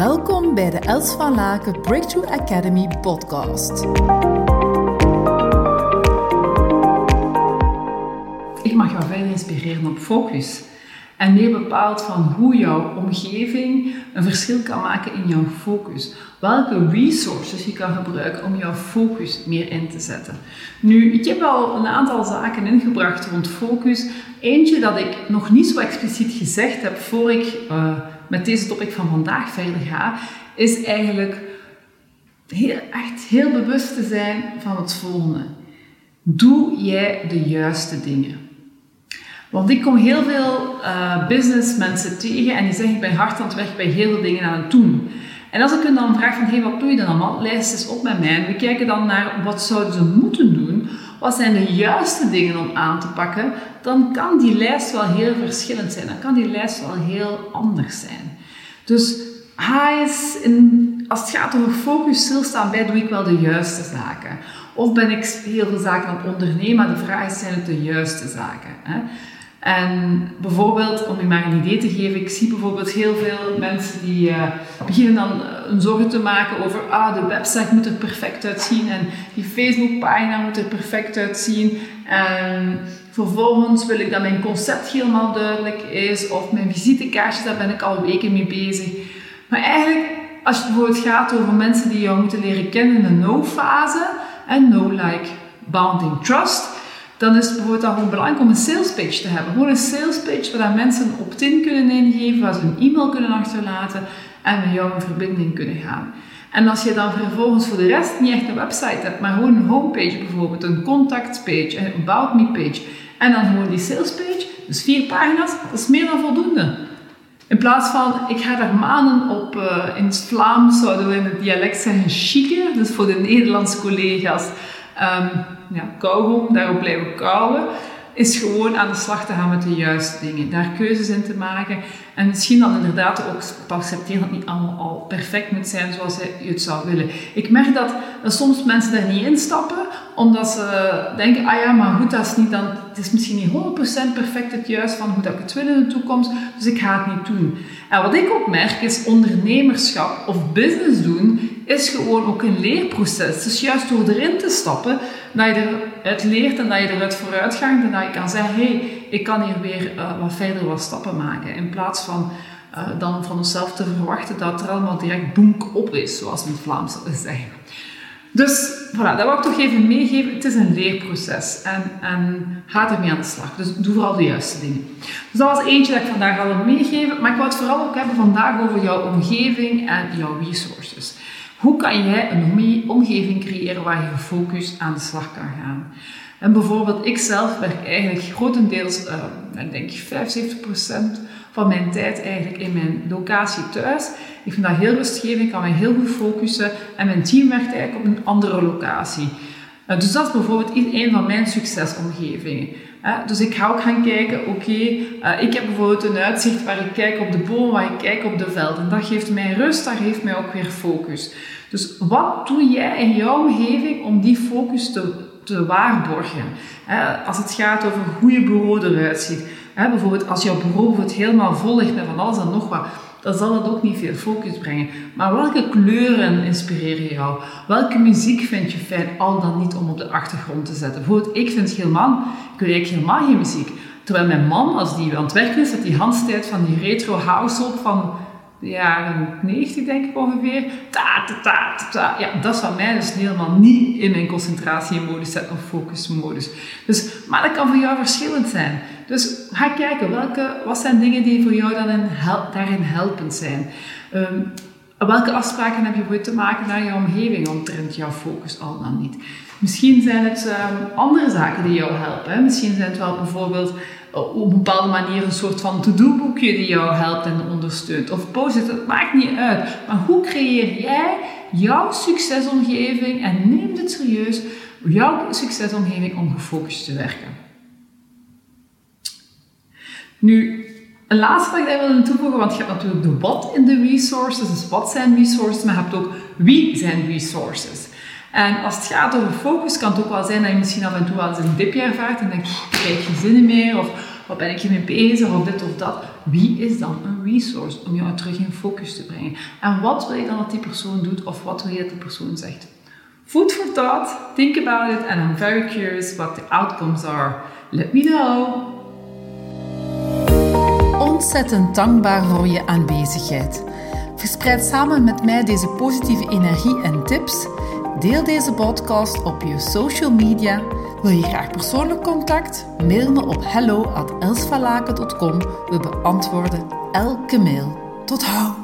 Welkom bij de Els van Laken Breakthrough Academy podcast. Ik mag jou verder inspireren op focus. En meer bepaald van hoe jouw omgeving een verschil kan maken in jouw focus. Welke resources je kan gebruiken om jouw focus meer in te zetten. Nu, ik heb al een aantal zaken ingebracht rond focus. Eentje dat ik nog niet zo expliciet gezegd heb voor ik uh, met deze topic van vandaag verder ga, is eigenlijk heel, echt heel bewust te zijn van het volgende. Doe jij de juiste dingen? Want ik kom heel veel uh, businessmensen tegen en die zeggen ik ben hard aan het werk bij heel veel dingen aan het doen. En als ik hen dan vraag van hey, wat doe je dan allemaal? Lijst eens op met mij. En we kijken dan naar wat zouden ze moeten doen. Wat zijn de juiste dingen om aan te pakken? Dan kan die lijst wel heel verschillend zijn. Dan kan die lijst wel heel anders zijn. Dus hij is in, als het gaat over focus stilstaan bij, doe ik wel de juiste zaken. Of ben ik heel veel zaken aan het ondernemen, maar de vraag is, zijn het de juiste zaken? Hè? En bijvoorbeeld, om je maar een idee te geven, ik zie bijvoorbeeld heel veel mensen die uh, beginnen dan een zorgen te maken over, ah, de website moet er perfect uitzien en die Facebookpagina moet er perfect uitzien. En vervolgens wil ik dat mijn concept helemaal duidelijk is of mijn visitekaartjes, daar ben ik al weken mee bezig. Maar eigenlijk, als het bijvoorbeeld gaat over mensen die jou moeten leren kennen in de no-fase, en no-like, bounding, trust, dan is het bijvoorbeeld belangrijk om een salespage te hebben. Gewoon een salespage waar mensen opt-in kunnen ingeven, waar ze een e-mail kunnen achterlaten en met jou in verbinding kunnen gaan. En als je dan vervolgens voor de rest niet echt een website hebt, maar gewoon een homepage bijvoorbeeld, een contactpage, een about me page en dan gewoon die salespage, dus vier pagina's, dat is meer dan voldoende. In plaats van, ik ga daar maanden op, uh, in het Vlaams zouden we in het dialect zeggen, chique, dus voor de Nederlandse collega's, um, ja, daarop blijven kauwen, is gewoon aan de slag te gaan met de juiste dingen. Daar keuzes in te maken. En misschien dan inderdaad ook te accepteren dat niet allemaal al perfect moet zijn zoals je het zou willen. Ik merk dat, dat soms mensen daar niet instappen, omdat ze denken, ah ja, maar goed, dat is niet dan, het is misschien niet 100% perfect het juist van hoe dat ik het wil in de toekomst, dus ik ga het niet doen. En wat ik ook merk is ondernemerschap of business doen is gewoon ook een leerproces. Dus juist door erin te stappen, dat je eruit leert en dat je eruit vooruit gaat en dat je kan zeggen, hé, hey, ik kan hier weer uh, wat verder wat stappen maken. In plaats van uh, dan van onszelf te verwachten dat er allemaal direct boenk op is, zoals we in Vlaams zeggen. Dus voilà, dat wil ik toch even meegeven. Het is een leerproces en, en ga ermee aan de slag. Dus doe vooral de juiste dingen. Dus dat was eentje dat ik vandaag al wil meegeven. Maar ik wil het vooral ook hebben vandaag over jouw omgeving en jouw resources. Hoe kan jij een omgeving creëren waar je gefocust aan de slag kan gaan? En bijvoorbeeld, ik zelf werk eigenlijk grotendeels, uh, ik denk 75% van mijn tijd eigenlijk in mijn locatie thuis. Ik vind dat heel rustgevend, ik kan me heel goed focussen en mijn team werkt eigenlijk op een andere locatie. Uh, dus dat is bijvoorbeeld een van mijn succesomgevingen. Dus ik ga ook gaan kijken, oké, uh, ik heb bijvoorbeeld een uitzicht waar ik kijk op de bomen, waar ik kijk op de velden. Dat geeft mij rust, dat geeft mij ook weer focus. Dus wat doe jij in jouw omgeving om die focus te, te waarborgen? Als het gaat over hoe je bureau eruit ziet. bijvoorbeeld als jouw bureau bijvoorbeeld helemaal vol ligt met van alles en nog wat, dan zal het ook niet veel focus brengen. Maar welke kleuren inspireren jou? Welke muziek vind je fijn, al dan niet om op de achtergrond te zetten? Bijvoorbeeld, ik vind helemaal, ik wil helemaal geen muziek. Terwijl mijn man, als die aan het werken is, zet die handstijd van die retro house op van jaren 90 denk ik ongeveer. Ta, ta, ta, ta, Ja, dat zou mij dus helemaal niet in mijn concentratiemodus zetten of focusmodus. Dus, maar dat kan voor jou verschillend zijn. Dus ga kijken, welke, wat zijn dingen die voor jou dan in daarin helpend zijn? Um, welke afspraken heb je voor te maken naar je omgeving omtrent jouw focus al dan niet? Misschien zijn het um, andere zaken die jou helpen. Misschien zijn het wel bijvoorbeeld op een bepaalde manier een soort van to-do-boekje die jou helpt en ondersteunt. Of post-it, het maakt niet uit. Maar hoe creëer jij jouw succesomgeving en neem het serieus, jouw succesomgeving om gefocust te werken? Nu, een laatste wat ik daar wil toevoegen, want je hebt natuurlijk de wat in de resources, dus wat zijn resources, maar je hebt ook wie zijn resources. En als het gaat over focus, kan het ook wel zijn dat je misschien af en toe wel eens een dipje ervaart en denk je, krijg je zinnen meer, of wat ben ik hiermee bezig, of dit of dat. Wie is dan een resource om jou terug in focus te brengen? En wat wil je dan dat die persoon doet, of wat wil je dat die persoon zegt? Food for thought, think about it, and I'm very curious what the outcomes are. Let me know. Ontzettend dankbaar voor je aanwezigheid. Verspreid samen met mij deze positieve energie en tips. Deel deze podcast op je social media. Wil je graag persoonlijk contact? Mail me op hello@elsvalaken.com. We beantwoorden elke mail. Tot hou!